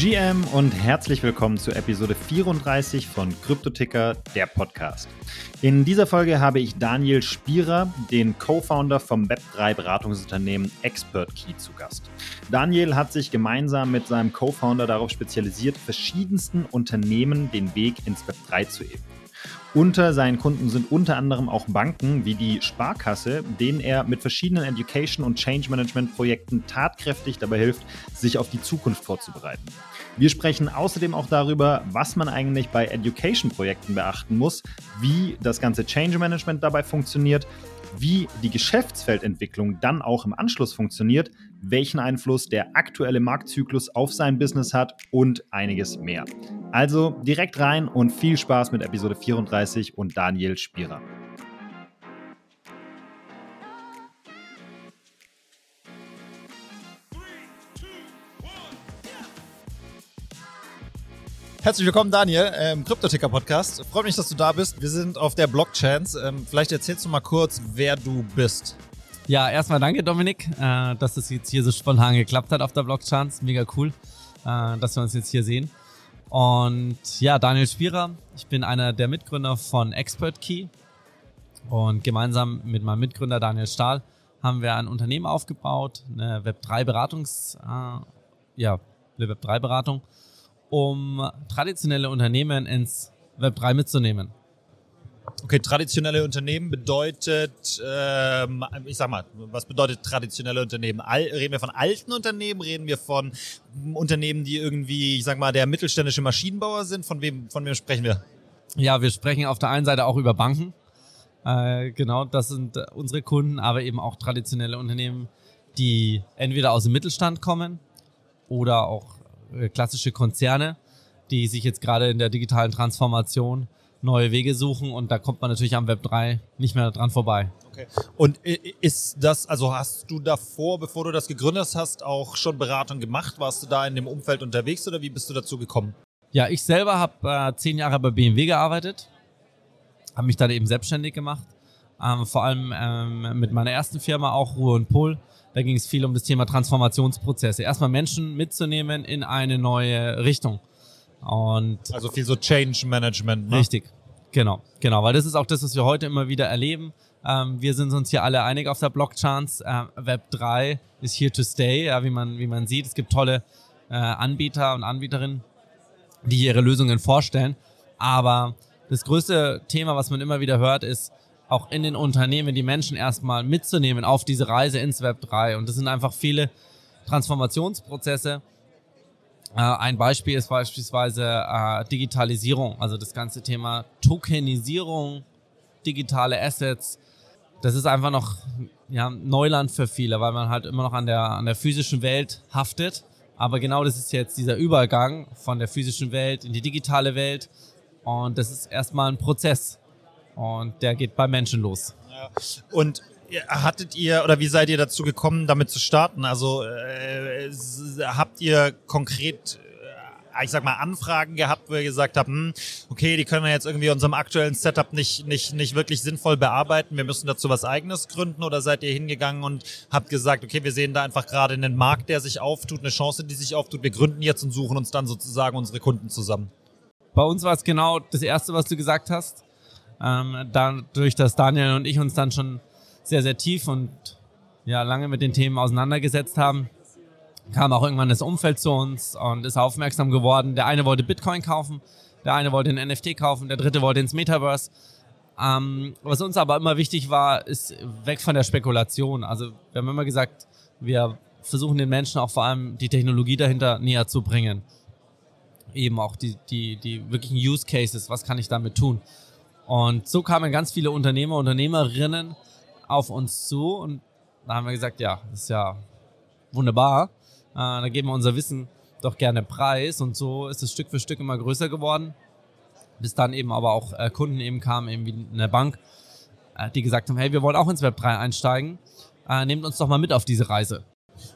GM und herzlich willkommen zu Episode 34 von Kryptoticker, der Podcast. In dieser Folge habe ich Daniel Spierer, den Co-Founder vom Web3 Beratungsunternehmen Expert Key zu Gast. Daniel hat sich gemeinsam mit seinem Co-Founder darauf spezialisiert, verschiedensten Unternehmen den Weg ins Web3 zu ebnen. Unter seinen Kunden sind unter anderem auch Banken wie die Sparkasse, denen er mit verschiedenen Education- und Change Management-Projekten tatkräftig dabei hilft, sich auf die Zukunft vorzubereiten. Wir sprechen außerdem auch darüber, was man eigentlich bei Education-Projekten beachten muss, wie das ganze Change Management dabei funktioniert, wie die Geschäftsfeldentwicklung dann auch im Anschluss funktioniert, welchen Einfluss der aktuelle Marktzyklus auf sein Business hat und einiges mehr. Also direkt rein und viel Spaß mit Episode 34 und Daniel Spierer. Herzlich willkommen, Daniel, im Kryptoticker Podcast. Freut mich, dass du da bist. Wir sind auf der Blockchains. Ähm, vielleicht erzählst du mal kurz, wer du bist. Ja, erstmal danke, Dominik, äh, dass es jetzt hier so spontan geklappt hat auf der Blockchains. Mega cool, äh, dass wir uns jetzt hier sehen. Und ja, Daniel Spierer, ich bin einer der Mitgründer von Expert Key. Und gemeinsam mit meinem Mitgründer Daniel Stahl haben wir ein Unternehmen aufgebaut, eine Web3-Beratungs, äh, ja, eine Web3-Beratung, um traditionelle Unternehmen ins Web3 mitzunehmen. Okay, traditionelle Unternehmen bedeutet, ähm, ich sag mal, was bedeutet traditionelle Unternehmen? All, reden wir von alten Unternehmen? Reden wir von Unternehmen, die irgendwie, ich sag mal, der mittelständische Maschinenbauer sind? Von wem, von wem sprechen wir? Ja, wir sprechen auf der einen Seite auch über Banken. Äh, genau, das sind unsere Kunden, aber eben auch traditionelle Unternehmen, die entweder aus dem Mittelstand kommen oder auch äh, klassische Konzerne, die sich jetzt gerade in der digitalen Transformation neue Wege suchen und da kommt man natürlich am Web 3 nicht mehr dran vorbei. Okay. Und ist das, also hast du davor, bevor du das gegründet hast, auch schon Beratung gemacht? Warst du da in dem Umfeld unterwegs oder wie bist du dazu gekommen? Ja, ich selber habe äh, zehn Jahre bei BMW gearbeitet, habe mich dann eben selbstständig gemacht, ähm, vor allem ähm, mit meiner ersten Firma auch Ruhe und Pol. Da ging es viel um das Thema Transformationsprozesse. Erstmal Menschen mitzunehmen in eine neue Richtung. Und also viel so Change Management. Ne? Richtig, genau, genau, weil das ist auch das, was wir heute immer wieder erleben. Ähm, wir sind uns hier alle einig auf der Blockchance. Äh, Web 3 ist here to stay, ja, wie man wie man sieht. Es gibt tolle äh, Anbieter und Anbieterinnen, die ihre Lösungen vorstellen. Aber das größte Thema, was man immer wieder hört, ist auch in den Unternehmen die Menschen erstmal mitzunehmen auf diese Reise ins Web 3. Und das sind einfach viele Transformationsprozesse, ein Beispiel ist beispielsweise äh, Digitalisierung, also das ganze Thema Tokenisierung, digitale Assets. Das ist einfach noch ja, Neuland für viele, weil man halt immer noch an der, an der physischen Welt haftet. Aber genau das ist jetzt dieser Übergang von der physischen Welt in die digitale Welt. Und das ist erstmal ein Prozess. Und der geht bei Menschen los. Ja. Und hattet ihr oder wie seid ihr dazu gekommen, damit zu starten? Also äh, habt ihr konkret äh, ich sag mal, Anfragen gehabt, wo ihr gesagt habt, hm, okay, die können wir jetzt irgendwie unserem aktuellen Setup nicht, nicht, nicht wirklich sinnvoll bearbeiten, wir müssen dazu was eigenes gründen oder seid ihr hingegangen und habt gesagt, okay, wir sehen da einfach gerade einen Markt, der sich auftut, eine Chance, die sich auftut, wir gründen jetzt und suchen uns dann sozusagen unsere Kunden zusammen? Bei uns war es genau das Erste, was du gesagt hast. Ähm, dadurch, dass Daniel und ich uns dann schon sehr, sehr tief und ja, lange mit den Themen auseinandergesetzt haben, kam auch irgendwann das Umfeld zu uns und ist aufmerksam geworden. Der eine wollte Bitcoin kaufen, der eine wollte ein NFT kaufen, der dritte wollte ins Metaverse. Ähm, was uns aber immer wichtig war, ist weg von der Spekulation. Also wir haben immer gesagt, wir versuchen den Menschen auch vor allem die Technologie dahinter näher zu bringen. Eben auch die, die, die wirklichen Use Cases, was kann ich damit tun? Und so kamen ganz viele Unternehmer, Unternehmerinnen auf uns zu und da haben wir gesagt, ja, das ist ja wunderbar. Äh, da geben wir unser Wissen doch gerne preis und so ist es Stück für Stück immer größer geworden. Bis dann eben aber auch äh, Kunden eben kamen, eben wie eine Bank, äh, die gesagt haben, hey, wir wollen auch ins Web 3 einsteigen. Äh, nehmt uns doch mal mit auf diese Reise.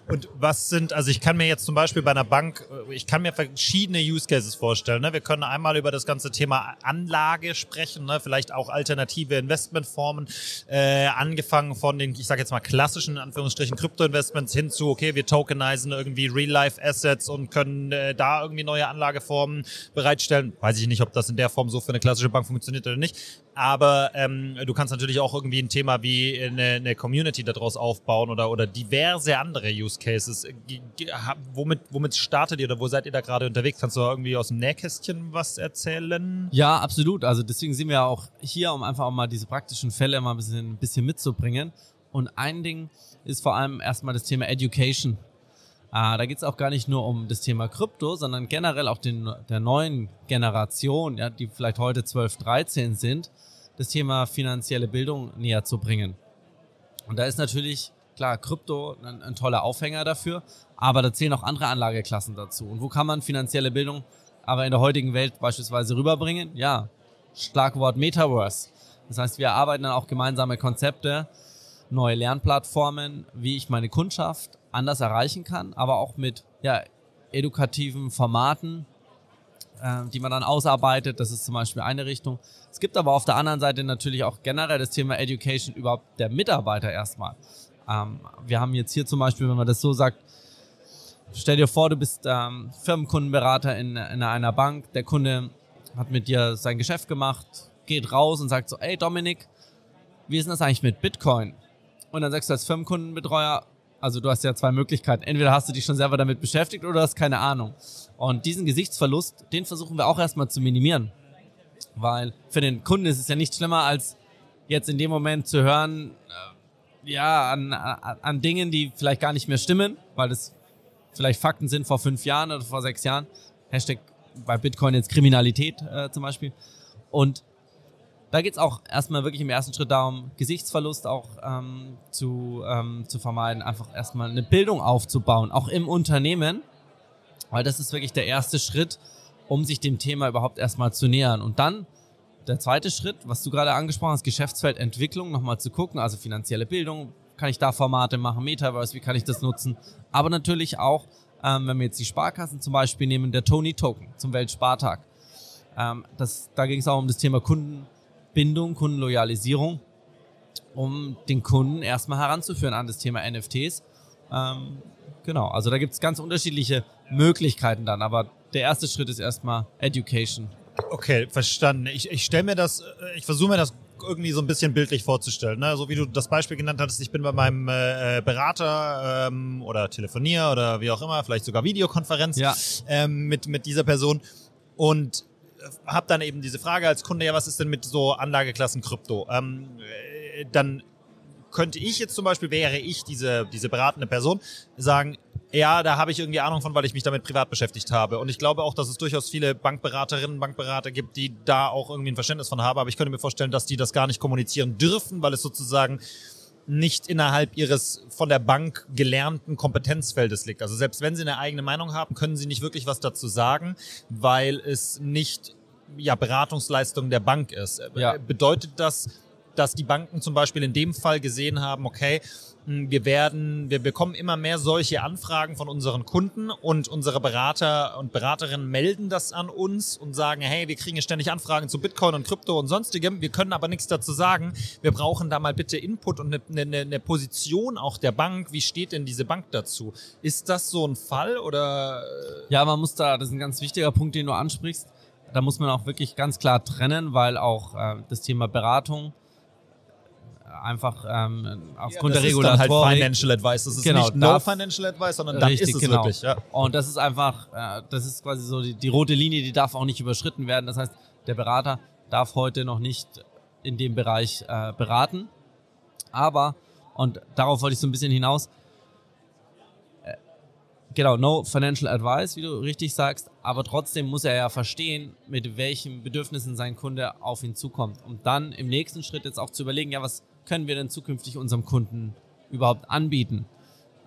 Und was sind, also ich kann mir jetzt zum Beispiel bei einer Bank, äh, ich kann mir verschiedene Use Cases vorstellen. Ne? Wir können einmal über das ganze Thema Anlage sprechen, ne? vielleicht auch alternative Investmentformen, äh, angefangen von den, ich sage jetzt mal klassischen, in Anführungsstrichen, Krypto-Investments hin zu, okay, wir tokenisen irgendwie Real-Life-Assets und können äh, da irgendwie neue Anlageformen bereitstellen. Weiß ich nicht, ob das in der Form so für eine klassische Bank funktioniert oder nicht. Aber ähm, du kannst natürlich auch irgendwie ein Thema wie eine, eine Community daraus aufbauen oder, oder diverse andere Use Cases. Womit, womit startet ihr oder wo seid ihr da gerade unterwegs? Kannst du irgendwie aus dem Nähkästchen was erzählen? Ja, absolut. Also deswegen sind wir auch hier, um einfach auch mal diese praktischen Fälle mal ein bisschen, ein bisschen mitzubringen. Und ein Ding ist vor allem erstmal das Thema Education. Äh, da geht es auch gar nicht nur um das Thema Krypto, sondern generell auch den, der neuen Generation, ja, die vielleicht heute 12, 13 sind, das Thema finanzielle Bildung näher zu bringen. Und da ist natürlich, klar, Krypto ein, ein toller Aufhänger dafür, aber da zählen auch andere Anlageklassen dazu. Und wo kann man finanzielle Bildung aber in der heutigen Welt beispielsweise rüberbringen? Ja, Schlagwort Metaverse. Das heißt, wir arbeiten dann auch gemeinsame Konzepte, neue Lernplattformen, wie ich meine Kundschaft anders erreichen kann, aber auch mit ja, edukativen Formaten, äh, die man dann ausarbeitet. Das ist zum Beispiel eine Richtung. Es gibt aber auf der anderen Seite natürlich auch generell das Thema Education überhaupt der Mitarbeiter erstmal. Ähm, wir haben jetzt hier zum Beispiel, wenn man das so sagt, stell dir vor, du bist ähm, Firmenkundenberater in, in einer Bank, der Kunde hat mit dir sein Geschäft gemacht, geht raus und sagt so, ey Dominik, wie ist denn das eigentlich mit Bitcoin? Und dann sagst du als Firmenkundenbetreuer, also du hast ja zwei Möglichkeiten. Entweder hast du dich schon selber damit beschäftigt oder hast keine Ahnung. Und diesen Gesichtsverlust, den versuchen wir auch erstmal zu minimieren. Weil für den Kunden ist es ja nicht schlimmer, als jetzt in dem Moment zu hören, äh, ja, an, an, an Dingen, die vielleicht gar nicht mehr stimmen, weil das vielleicht Fakten sind vor fünf Jahren oder vor sechs Jahren. Hashtag bei Bitcoin jetzt Kriminalität äh, zum Beispiel. Und da geht es auch erstmal wirklich im ersten Schritt darum, Gesichtsverlust auch ähm, zu, ähm, zu vermeiden, einfach erstmal eine Bildung aufzubauen, auch im Unternehmen, weil das ist wirklich der erste Schritt, um sich dem Thema überhaupt erstmal zu nähern. Und dann der zweite Schritt, was du gerade angesprochen hast, Geschäftsfeldentwicklung, nochmal zu gucken, also finanzielle Bildung, kann ich da Formate machen, Metaverse, wie kann ich das nutzen, aber natürlich auch, ähm, wenn wir jetzt die Sparkassen zum Beispiel nehmen, der Tony Token zum Weltspartag. Ähm, das, da ging es auch um das Thema Kunden, Kundenbindung, Kundenloyalisierung, um den Kunden erstmal heranzuführen an das Thema NFTs. Ähm, genau, also da gibt es ganz unterschiedliche Möglichkeiten dann, aber der erste Schritt ist erstmal Education. Okay, verstanden. Ich, ich stelle mir das, äh, ich versuche mir das irgendwie so ein bisschen bildlich vorzustellen. Ne? So wie du das Beispiel genannt hattest, ich bin bei meinem äh, Berater ähm, oder telefonier oder wie auch immer, vielleicht sogar Videokonferenz ja. ähm, mit, mit dieser Person und habe dann eben diese Frage als Kunde, ja, was ist denn mit so Anlageklassen Krypto? Ähm, äh, dann könnte ich jetzt zum Beispiel, wäre ich diese, diese beratende Person, sagen, ja, da habe ich irgendwie Ahnung von, weil ich mich damit privat beschäftigt habe. Und ich glaube auch, dass es durchaus viele Bankberaterinnen, Bankberater gibt, die da auch irgendwie ein Verständnis von haben. Aber ich könnte mir vorstellen, dass die das gar nicht kommunizieren dürfen, weil es sozusagen nicht innerhalb ihres von der Bank gelernten Kompetenzfeldes liegt. Also selbst wenn sie eine eigene Meinung haben, können sie nicht wirklich was dazu sagen, weil es nicht ja, Beratungsleistung der Bank ist. Ja. Bedeutet das, dass die Banken zum Beispiel in dem Fall gesehen haben, okay, wir werden, wir bekommen immer mehr solche Anfragen von unseren Kunden und unsere Berater und Beraterinnen melden das an uns und sagen, hey, wir kriegen ständig Anfragen zu Bitcoin und Krypto und sonstigem, wir können aber nichts dazu sagen. Wir brauchen da mal bitte Input und eine, eine, eine Position auch der Bank. Wie steht denn diese Bank dazu? Ist das so ein Fall oder? Ja, man muss da, das ist ein ganz wichtiger Punkt, den du ansprichst. Da muss man auch wirklich ganz klar trennen, weil auch äh, das Thema Beratung einfach ähm, aufgrund ja, der Regulatorik. Das ist dann halt Financial Advice. Das ist genau, nicht No Financial Advice, sondern dann richtig, ist es genau. wirklich. Ja. Und das ist einfach, äh, das ist quasi so die, die rote Linie, die darf auch nicht überschritten werden. Das heißt, der Berater darf heute noch nicht in dem Bereich äh, beraten. Aber, und darauf wollte ich so ein bisschen hinaus, äh, genau, no financial advice, wie du richtig sagst, aber trotzdem muss er ja verstehen, mit welchen Bedürfnissen sein Kunde auf ihn zukommt. Und dann im nächsten Schritt jetzt auch zu überlegen, ja, was können wir denn zukünftig unserem Kunden überhaupt anbieten?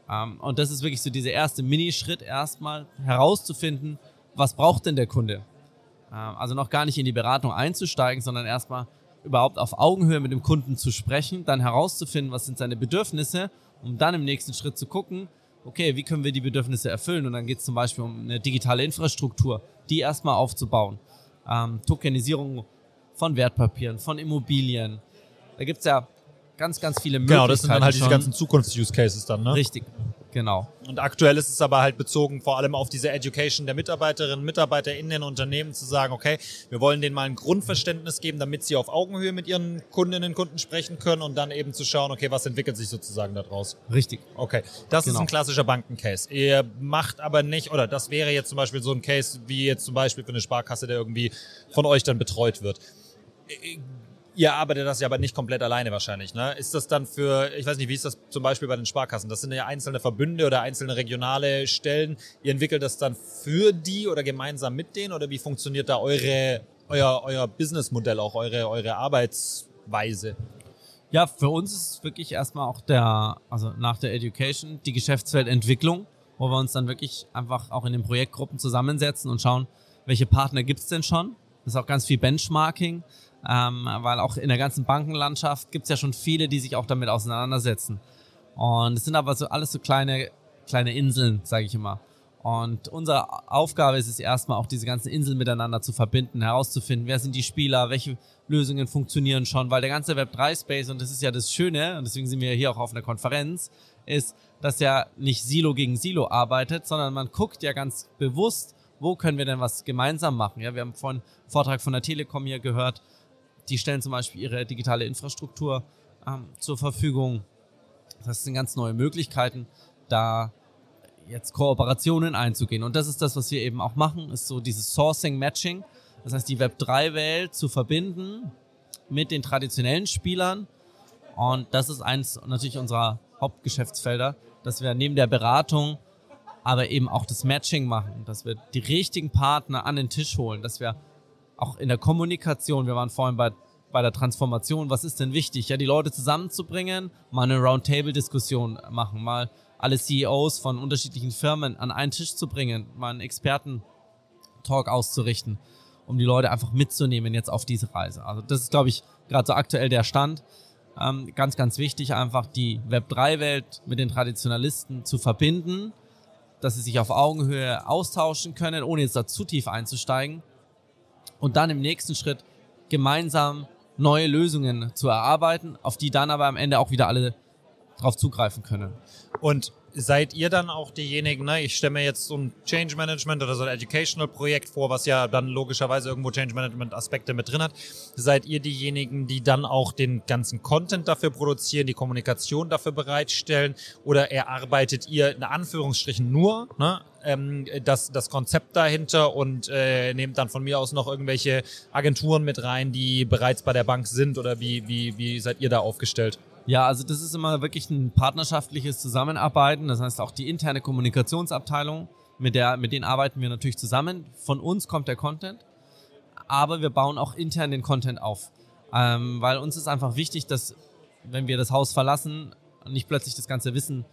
Ähm, und das ist wirklich so dieser erste Minischritt erstmal herauszufinden, was braucht denn der Kunde? Ähm, also noch gar nicht in die Beratung einzusteigen, sondern erstmal überhaupt auf Augenhöhe mit dem Kunden zu sprechen, dann herauszufinden, was sind seine Bedürfnisse, um dann im nächsten Schritt zu gucken, okay, wie können wir die Bedürfnisse erfüllen? Und dann geht es zum Beispiel um eine digitale Infrastruktur, die erstmal aufzubauen. Ähm, Tokenisierung von Wertpapieren, von Immobilien. Da gibt es ja ganz, ganz viele Möglichkeiten. Genau, das sind dann halt diese ganzen Zukunfts-Use-Cases dann, ne? Richtig, genau. Und aktuell ist es aber halt bezogen vor allem auf diese Education der Mitarbeiterinnen und Mitarbeiter in den Unternehmen zu sagen, okay, wir wollen denen mal ein Grundverständnis geben, damit sie auf Augenhöhe mit ihren Kundinnen und Kunden sprechen können und dann eben zu schauen, okay, was entwickelt sich sozusagen daraus. Richtig. Okay, das Genau. ist ein klassischer Bankencase. Ihr macht aber nicht, oder das wäre jetzt zum Beispiel so ein Case, wie jetzt zum Beispiel für eine Sparkasse, der irgendwie von euch dann betreut wird. Ihr arbeitet das ja aber nicht komplett alleine wahrscheinlich, ne? Ist das dann für, ich weiß nicht, wie ist das zum Beispiel bei den Sparkassen? Das sind ja einzelne Verbünde oder einzelne regionale Stellen. Ihr entwickelt das dann für die oder gemeinsam mit denen oder wie funktioniert da eure, euer, euer Businessmodell, auch eure, eure Arbeitsweise? Ja, für uns ist es wirklich erstmal auch der, also nach der Education, die Geschäftsfeldentwicklung, wo wir uns dann wirklich einfach auch in den Projektgruppen zusammensetzen und schauen, welche Partner gibt's denn schon. Das ist auch ganz viel Benchmarking, ähm, weil auch in der ganzen Bankenlandschaft gibt's ja schon viele, die sich auch damit auseinandersetzen. Und es sind aber so alles so kleine, kleine Inseln, sage ich immer. Und unsere Aufgabe ist es erstmal auch diese ganzen Inseln miteinander zu verbinden, herauszufinden, wer sind die Spieler, welche Lösungen funktionieren schon, weil der ganze Web3-Space, und das ist ja das Schöne, und deswegen sind wir hier auch auf einer Konferenz, ist, dass ja nicht Silo gegen Silo arbeitet, sondern man guckt ja ganz bewusst, wo können wir denn was gemeinsam machen. Ja, wir haben vorhin einen Vortrag von der Telekom hier gehört, die stellen zum Beispiel ihre digitale Infrastruktur ähm, zur Verfügung. Das sind ganz neue Möglichkeiten, da jetzt Kooperationen einzugehen. Und das ist das, was wir eben auch machen, ist so dieses Sourcing-Matching. Das heißt, die Web3-Welt zu verbinden mit den traditionellen Spielern. Und das ist eins natürlich unserer Hauptgeschäftsfelder, dass wir neben der Beratung aber eben auch das Matching machen, dass wir die richtigen Partner an den Tisch holen, dass wir auch in der Kommunikation, wir waren vorhin bei, bei der Transformation, was ist denn wichtig? Ja, die Leute zusammenzubringen, mal eine Roundtable-Diskussion machen, mal alle CEOs von unterschiedlichen Firmen an einen Tisch zu bringen, mal einen Experten-Talk auszurichten, um die Leute einfach mitzunehmen jetzt auf diese Reise. Also das ist, glaube ich, gerade so aktuell der Stand. Ähm, ganz, ganz wichtig, einfach die Web3-Welt mit den Traditionalisten zu verbinden, dass sie sich auf Augenhöhe austauschen können, ohne jetzt da zu tief einzusteigen. Und dann im nächsten Schritt gemeinsam neue Lösungen zu erarbeiten, auf die dann aber am Ende auch wieder alle drauf zugreifen können. Und seid ihr dann auch diejenigen, ne? ich stelle mir jetzt so ein Change Management oder so ein Educational Projekt vor, was ja dann logischerweise irgendwo Change Management Aspekte mit drin hat. Seid ihr diejenigen, die dann auch den ganzen Content dafür produzieren, die Kommunikation dafür bereitstellen oder erarbeitet ihr in Anführungsstrichen nur ne? ähm, das, das Konzept dahinter und äh, nehmt dann von mir aus noch irgendwelche Agenturen mit rein, die bereits bei der Bank sind oder wie, wie, wie seid ihr da aufgestellt? Ja, also das ist immer wirklich ein partnerschaftliches Zusammenarbeiten. Das heißt auch die interne Kommunikationsabteilung, mit der, mit denen arbeiten wir natürlich zusammen. Von uns kommt der Content, aber wir bauen auch intern den Content auf. Ähm, weil uns ist einfach wichtig, dass wenn wir das Haus verlassen, nicht plötzlich das ganze Wissen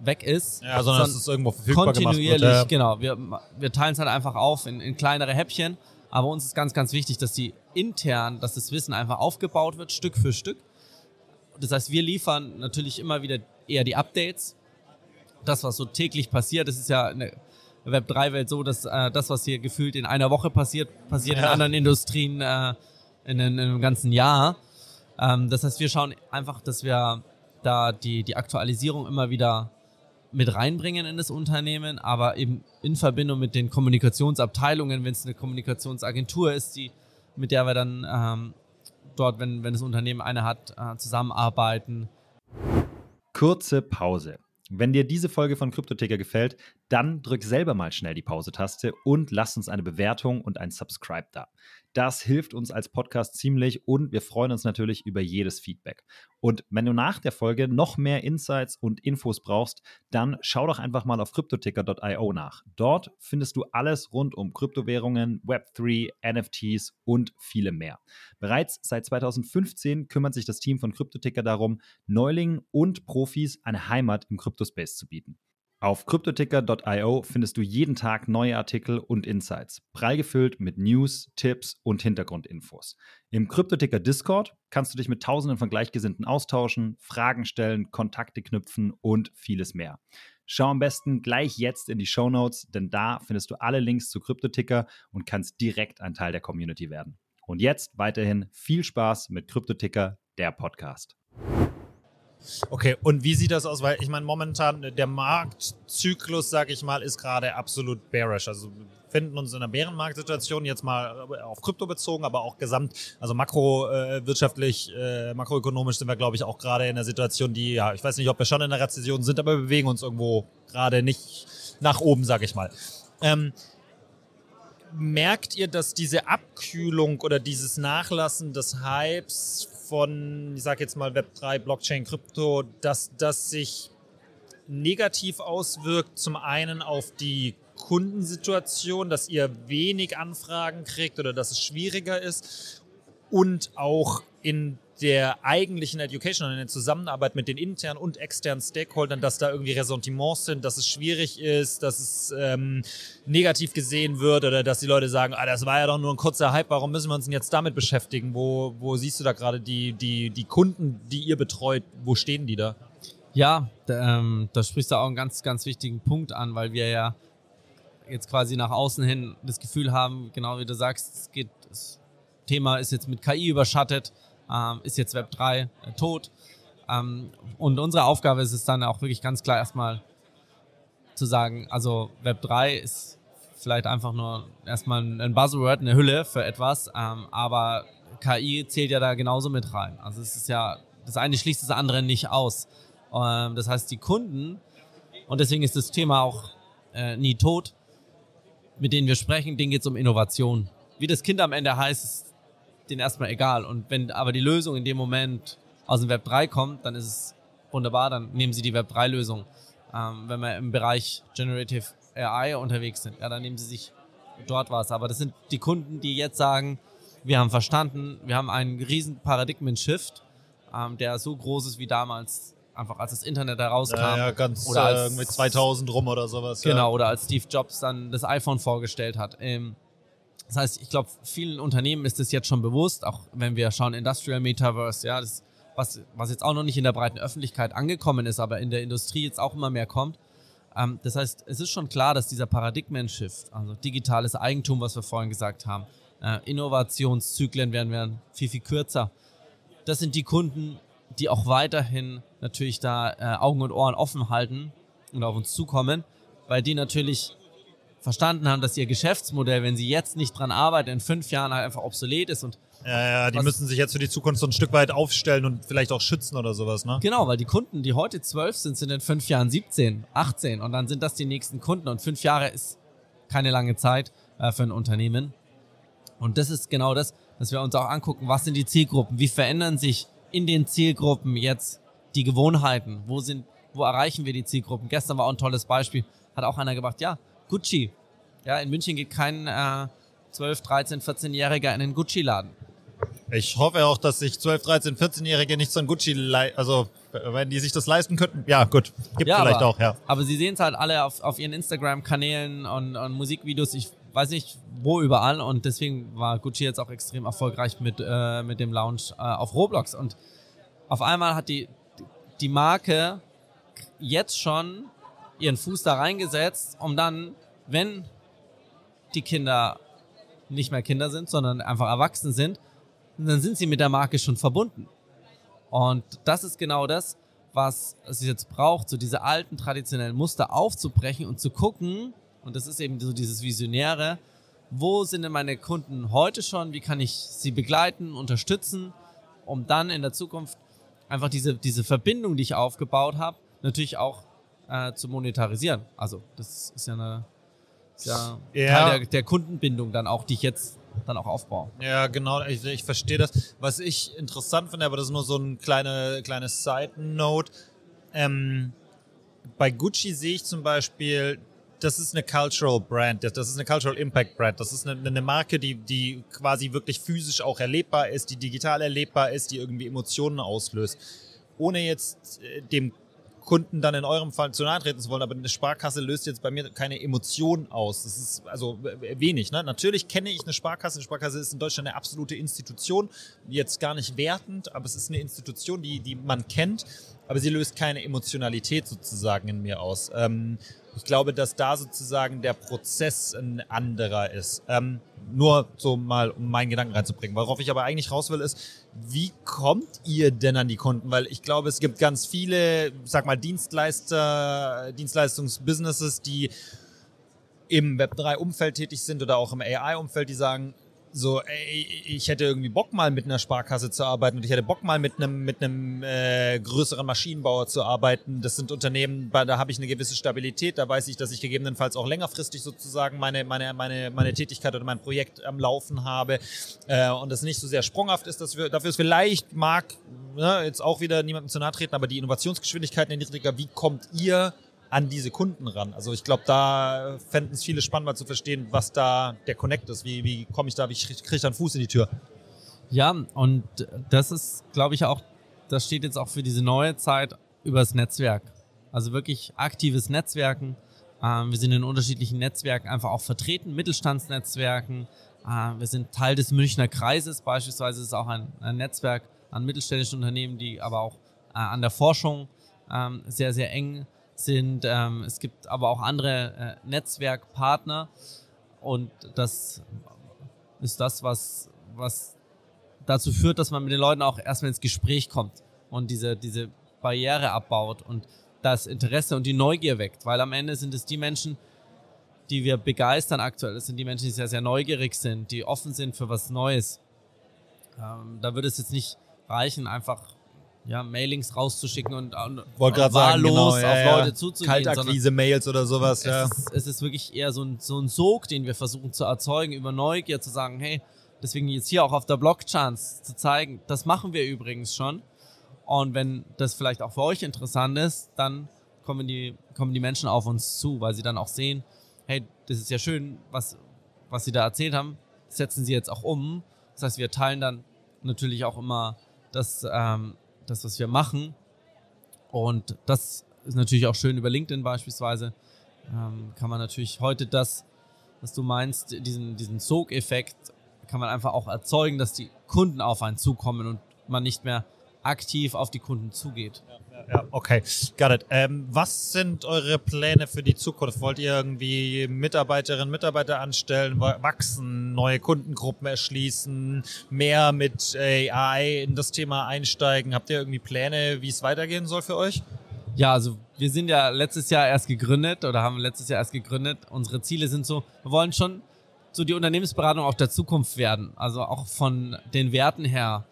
weg ist. Ja, sondern dass es irgendwo verfügbar gemacht kontinuierlich, wird. Ja. genau. Wir, wir teilen es halt einfach auf in, in kleinere Häppchen. Aber uns ist ganz, ganz wichtig, dass die intern, dass das Wissen einfach aufgebaut wird, Stück für Stück. Das heißt, wir liefern natürlich immer wieder eher die Updates. Das, was so täglich passiert, das ist ja in der Web3-Welt so, dass äh, das, was hier gefühlt in einer Woche passiert, passiert in Ja. anderen Industrien äh, in, in, in einem ganzen Jahr. Ähm, das heißt, wir schauen einfach, dass wir da die, die Aktualisierung immer wieder mit reinbringen in das Unternehmen, aber eben in Verbindung mit den Kommunikationsabteilungen, wenn es eine Kommunikationsagentur ist, die, mit der wir dann ähm, dort, wenn, wenn das Unternehmen eine hat, äh, zusammenarbeiten. Kurze Pause. Wenn dir diese Folge von Kryptoticker gefällt, dann drück selber mal schnell die Pause-Taste und lass uns eine Bewertung und ein Subscribe da. Das hilft uns als Podcast ziemlich und wir freuen uns natürlich über jedes Feedback. Und wenn du nach der Folge noch mehr Insights und Infos brauchst, dann schau doch einfach mal auf cryptoticker.io nach. Dort findest du alles rund um Kryptowährungen, Web3, NFTs und viele mehr. Bereits seit 2015 kümmert sich das Team von Cryptoticker darum, Neulingen und Profis eine Heimat im Kryptospace zu bieten. Auf cryptoticker.io findest du jeden Tag neue Artikel und Insights, prall gefüllt mit News, Tipps und Hintergrundinfos. Im Cryptoticker Discord kannst du dich mit Tausenden von Gleichgesinnten austauschen, Fragen stellen, Kontakte knüpfen und vieles mehr. Schau am besten gleich jetzt in die Show Notes, denn da findest du alle Links zu Kryptoticker und kannst direkt ein Teil der Community werden. Und jetzt weiterhin viel Spaß mit Kryptoticker, der Podcast. Okay, und wie sieht das aus? Weil ich meine, momentan der Marktzyklus, sag ich mal, ist gerade absolut bearish. Also wir finden uns in einer Bärenmarktsituation jetzt mal auf Krypto bezogen, aber auch gesamt, also makrowirtschaftlich, äh, makroökonomisch sind wir, glaube ich, auch gerade in einer Situation, die, ja, ich weiß nicht, ob wir schon in einer Rezession sind, aber wir bewegen uns irgendwo gerade nicht nach oben, sag ich mal. Ähm, merkt ihr, dass diese Abkühlung oder dieses Nachlassen des Hypes von, ich sage jetzt mal Web3, Blockchain, Krypto, dass das sich negativ auswirkt, zum einen auf die Kundensituation, dass ihr wenig Anfragen kriegt oder dass es schwieriger ist und auch in der eigentlichen Education und in der Zusammenarbeit mit den internen und externen Stakeholdern, dass da irgendwie Ressentiments sind, dass es schwierig ist, dass es ähm, negativ gesehen wird oder dass die Leute sagen, ah, das war ja doch nur ein kurzer Hype, warum müssen wir uns denn jetzt damit beschäftigen? Wo, wo siehst du da gerade die, die, die Kunden, die ihr betreut, wo stehen die da? Ja, ähm, da sprichst du auch einen ganz, ganz wichtigen Punkt an, weil wir ja jetzt quasi nach außen hin das Gefühl haben, genau wie du sagst, es geht, das Thema ist jetzt mit KI überschattet ähm, ist jetzt Web 3 äh, tot. Ähm, und unsere Aufgabe ist es dann auch wirklich ganz klar erstmal zu sagen, also Web 3 ist vielleicht einfach nur erstmal ein Buzzword, eine Hülle für etwas, ähm, aber KI zählt ja da genauso mit rein. Also es ist ja, das eine schließt das andere nicht aus. Ähm, das heißt, die Kunden, und deswegen ist das Thema auch äh, nie tot, mit denen wir sprechen, denen geht es um Innovation. Wie das Kind am Ende heißt, denen erstmal egal. Und wenn aber die Lösung in dem Moment aus dem Web 3 kommt, dann ist es wunderbar, dann nehmen sie die Web 3 Lösung. Ähm, wenn wir im Bereich Generative AI unterwegs sind, ja, dann nehmen sie sich dort was. Aber das sind die Kunden, die jetzt sagen, wir haben verstanden, wir haben einen riesen Paradigmen-Shift, ähm, der so groß ist wie damals, einfach als das Internet herauskam. Ja, ja ganz oder als, äh, mit 2000 rum oder sowas. Genau, ja. oder als Steve Jobs dann das iPhone vorgestellt hat. Ähm, das heißt, ich glaube, vielen Unternehmen ist es jetzt schon bewusst, auch wenn wir schauen, Industrial Metaverse, ja, das, was, was jetzt auch noch nicht in der breiten Öffentlichkeit angekommen ist, aber in der Industrie jetzt auch immer mehr kommt. Ähm, das heißt, es ist schon klar, dass dieser Paradigmen-Shift, also digitales Eigentum, was wir vorhin gesagt haben, äh, Innovationszyklen werden, werden viel, viel kürzer. Das sind die Kunden, die auch weiterhin natürlich da äh, Augen und Ohren offen halten und auf uns zukommen, weil die natürlich verstanden haben, dass ihr Geschäftsmodell, wenn sie jetzt nicht dran arbeiten, in fünf Jahren halt einfach obsolet ist und ja, ja, die müssen sich jetzt für die Zukunft so ein Stück weit aufstellen und vielleicht auch schützen oder sowas, ne? Genau, weil die Kunden, die heute zwölf sind, sind in fünf Jahren 17, 18 und dann sind das die nächsten Kunden und fünf Jahre ist keine lange Zeit äh, für ein Unternehmen. Und das ist genau das, dass wir uns auch angucken, was sind die Zielgruppen, wie verändern sich in den Zielgruppen jetzt die Gewohnheiten, wo sind, wo erreichen wir die Zielgruppen? Gestern war auch ein tolles Beispiel, hat auch einer gemacht, ja, Gucci. Ja, in München geht kein äh, 12, 13, 14-Jähriger in den Gucci-Laden. Ich hoffe auch, dass sich 12, 13, 14-Jährige nicht so ein Gucci, also wenn die sich das leisten könnten, ja gut, gibt ja, vielleicht aber, auch, ja. Aber sie sehen es halt alle auf, auf ihren Instagram-Kanälen und, und Musikvideos, ich weiß nicht wo überall und deswegen war Gucci jetzt auch extrem erfolgreich mit, äh, mit dem Launch äh, auf Roblox und auf einmal hat die, die Marke jetzt schon ihren Fuß da reingesetzt, um dann, wenn die Kinder nicht mehr Kinder sind, sondern einfach erwachsen sind, dann sind sie mit der Marke schon verbunden. Und das ist genau das, was es jetzt braucht, so diese alten traditionellen Muster aufzubrechen und zu gucken, und das ist eben so dieses Visionäre, wo sind denn meine Kunden heute schon, wie kann ich sie begleiten, unterstützen, um dann in der Zukunft einfach diese, diese Verbindung, die ich aufgebaut habe, natürlich auch äh, zu monetarisieren. Also das ist ja eine ist ja, ja. Teil der, der, Kundenbindung dann auch, die ich jetzt dann auch aufbaue. Ja, genau, ich, ich verstehe das. Was ich interessant finde, aber das ist nur so ein kleine, kleines Side-Note. Ähm, bei Gucci sehe ich zum Beispiel, das ist eine Cultural Brand, das ist eine Cultural Impact Brand, das ist eine, eine Marke, die, die quasi wirklich physisch auch erlebbar ist, die digital erlebbar ist, die irgendwie Emotionen auslöst. Ohne jetzt äh, dem Kunden dann in eurem Fall zu nahe treten zu wollen, aber eine Sparkasse löst jetzt bei mir keine Emotion aus. Das ist also wenig. Ne? Natürlich kenne ich eine Sparkasse. Eine Sparkasse ist in Deutschland eine absolute Institution. Jetzt gar nicht wertend, aber es ist eine Institution, die, die man kennt, aber sie löst keine Emotionalität sozusagen in mir aus. Ähm, ich glaube, dass da sozusagen der Prozess ein anderer ist. Ähm, nur so mal, um meinen Gedanken reinzubringen. Worauf ich aber eigentlich raus will, ist, wie kommt ihr denn an die Kunden? Weil ich glaube, es gibt ganz viele, sag mal, Dienstleister, Dienstleistungsbusinesses, die im Web3-Umfeld tätig sind oder auch im AI-Umfeld, die sagen, so, ey, ich hätte irgendwie Bock mal mit einer Sparkasse zu arbeiten und ich hätte Bock mal mit einem mit einem äh, größeren Maschinenbauer zu arbeiten. Das sind Unternehmen, da habe ich eine gewisse Stabilität, da weiß ich, dass ich gegebenenfalls auch längerfristig sozusagen meine meine meine meine Tätigkeit oder mein Projekt am Laufen habe äh, und das nicht so sehr sprunghaft ist, dass wir dafür ist vielleicht mag ne, jetzt auch wieder niemandem zu nahe treten, aber die Innovationsgeschwindigkeit niedriger. Wie kommt ihr an diese Kunden ran. Also ich glaube, da fänden es viele spannend, mal zu verstehen, was da der Connect ist. Wie, wie komme ich da, wie kriege ich da einen Fuß in die Tür? Ja, und das ist, glaube ich, auch, das steht jetzt auch für diese neue Zeit übers Netzwerk. Also wirklich aktives Netzwerken. Ähm, wir sind in unterschiedlichen Netzwerken einfach auch vertreten, Mittelstandsnetzwerken. Äh, wir sind Teil des Münchner Kreises, beispielsweise ist auch ein, Netzwerk an mittelständischen Unternehmen, die aber auch äh, an der Forschung ähm, sehr, sehr eng sind. Ähm, es gibt aber auch andere äh, Netzwerkpartner und das ist das, was, was dazu führt, dass man mit den Leuten auch erstmal ins Gespräch kommt und diese, diese Barriere abbaut und das Interesse und die Neugier weckt, weil am Ende sind es die Menschen, die wir begeistern aktuell. Das sind die Menschen, die sehr, sehr neugierig sind, die offen sind für was Neues. Ähm, da würde es jetzt nicht reichen, einfach ja, Mailings rauszuschicken und, und gerade sagen, genau, auf ja, Leute zuzugehen. Kaltakquise-Mails oder sowas, es ja. Ist, es ist wirklich eher so ein, so ein Sog, den wir versuchen zu erzeugen, über Neugier zu sagen, hey, deswegen jetzt hier auch auf der Blockchance zu zeigen, das machen wir übrigens schon. Und wenn das vielleicht auch für euch interessant ist, dann kommen die, kommen die Menschen auf uns zu, weil sie dann auch sehen, hey, das ist ja schön, was, was sie da erzählt haben, setzen sie jetzt auch um. Das heißt, wir teilen dann natürlich auch immer das, ähm, das, was wir machen. Und das ist natürlich auch schön über LinkedIn beispielsweise. Ähm, kann man natürlich heute das, was du meinst, diesen, diesen Sog-Effekt, kann man einfach auch erzeugen, dass die Kunden auf einen zukommen und man nicht mehr aktiv auf die Kunden zugeht. Ja, ja, okay, got it. Ähm, was sind eure Pläne für die Zukunft? Wollt ihr irgendwie Mitarbeiterinnen, Mitarbeiter anstellen, wachsen, neue Kundengruppen erschließen, mehr mit AI in das Thema einsteigen? Habt ihr irgendwie Pläne, wie es weitergehen soll für euch? Ja, also wir sind ja letztes Jahr erst gegründet oder haben letztes Jahr erst gegründet. Unsere Ziele sind so, wir wollen schon so die Unternehmensberatung auch der Zukunft werden. Also auch von den Werten her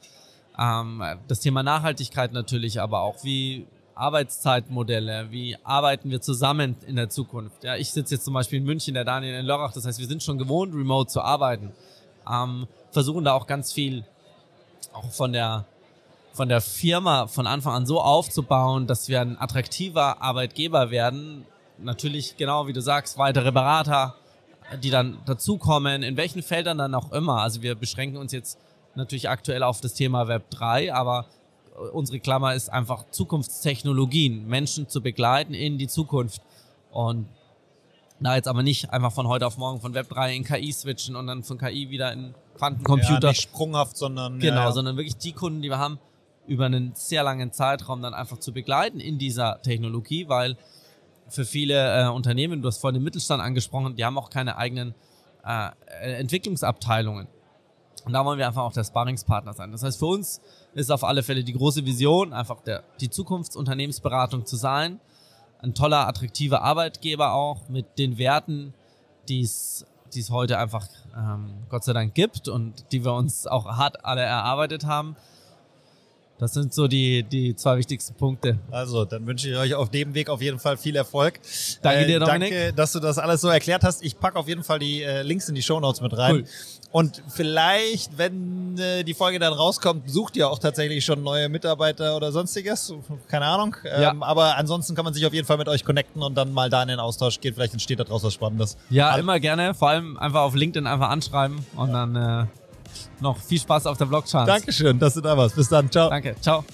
ähm, das Thema Nachhaltigkeit natürlich, aber auch wie Arbeitszeitmodelle, wie arbeiten wir zusammen in der Zukunft. Ja, ich sitze jetzt zum Beispiel in München, der Daniel in Lörrach, das heißt, wir sind schon gewohnt, remote zu arbeiten. Ähm, versuchen da auch ganz viel auch von der von der Firma von Anfang an so aufzubauen, dass wir ein attraktiver Arbeitgeber werden. Natürlich, genau wie du sagst, weitere Berater, die dann dazukommen, in welchen Feldern dann auch immer. Also wir beschränken uns jetzt natürlich aktuell auf das Thema Web 3, aber äh, unsere Klammer ist einfach Zukunftstechnologien, Menschen zu begleiten in die Zukunft. Und da jetzt aber nicht einfach von heute auf morgen von Web 3 in KI switchen und dann von KI wieder in Quantencomputer. Ja, nicht sprunghaft, sondern. Genau, ja. sondern wirklich die Kunden, die wir haben, über einen sehr langen Zeitraum dann einfach zu begleiten in dieser Technologie, weil für viele äh, Unternehmen, du hast vorhin den Mittelstand angesprochen, die haben auch keine eigenen äh, Entwicklungsabteilungen. Und da wollen wir einfach auch der Sparringspartner sein. Das heißt, für uns ist auf alle Fälle die große Vision, einfach der, die Zukunftsunternehmensberatung zu sein. Ein toller, attraktiver Arbeitgeber auch mit den Werten, die es heute einfach ähm, Gott sei Dank gibt und die wir uns auch hart alle erarbeitet haben. Das sind so die, die zwei wichtigsten Punkte. Also, dann wünsche ich euch auf dem Weg auf jeden Fall viel Erfolg. Danke äh, dir, Dominik. Danke, dass du das alles so erklärt hast. Ich packe auf jeden Fall die äh, Links in die Show Notes mit rein. Cool. Und vielleicht, wenn äh, die Folge dann rauskommt, sucht ihr auch tatsächlich schon neue Mitarbeiter oder sonstiges. Keine Ahnung. Ähm, ja. Aber ansonsten kann man sich auf jeden Fall mit euch connecten und dann mal da in den Austausch gehen. Vielleicht entsteht da draus was Spannendes. Ja, also, immer gerne. Vor allem einfach auf LinkedIn einfach anschreiben und ja. dann äh, noch viel Spaß auf der Blockchain. Dankeschön, dass du da warst. Bis dann. Ciao. Danke. Ciao.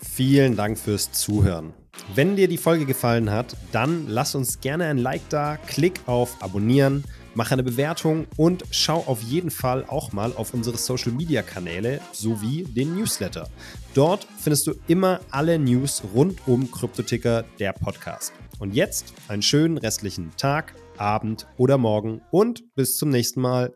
Vielen Dank fürs Zuhören. Wenn dir die Folge gefallen hat, dann lass uns gerne ein Like da, klick auf Abonnieren, mach eine Bewertung und schau auf jeden Fall auch mal auf unsere Social Media Kanäle sowie den Newsletter. Dort findest du immer alle News rund um Kryptoticker, der Podcast. Und jetzt einen schönen restlichen Tag, Abend oder Morgen und bis zum nächsten Mal.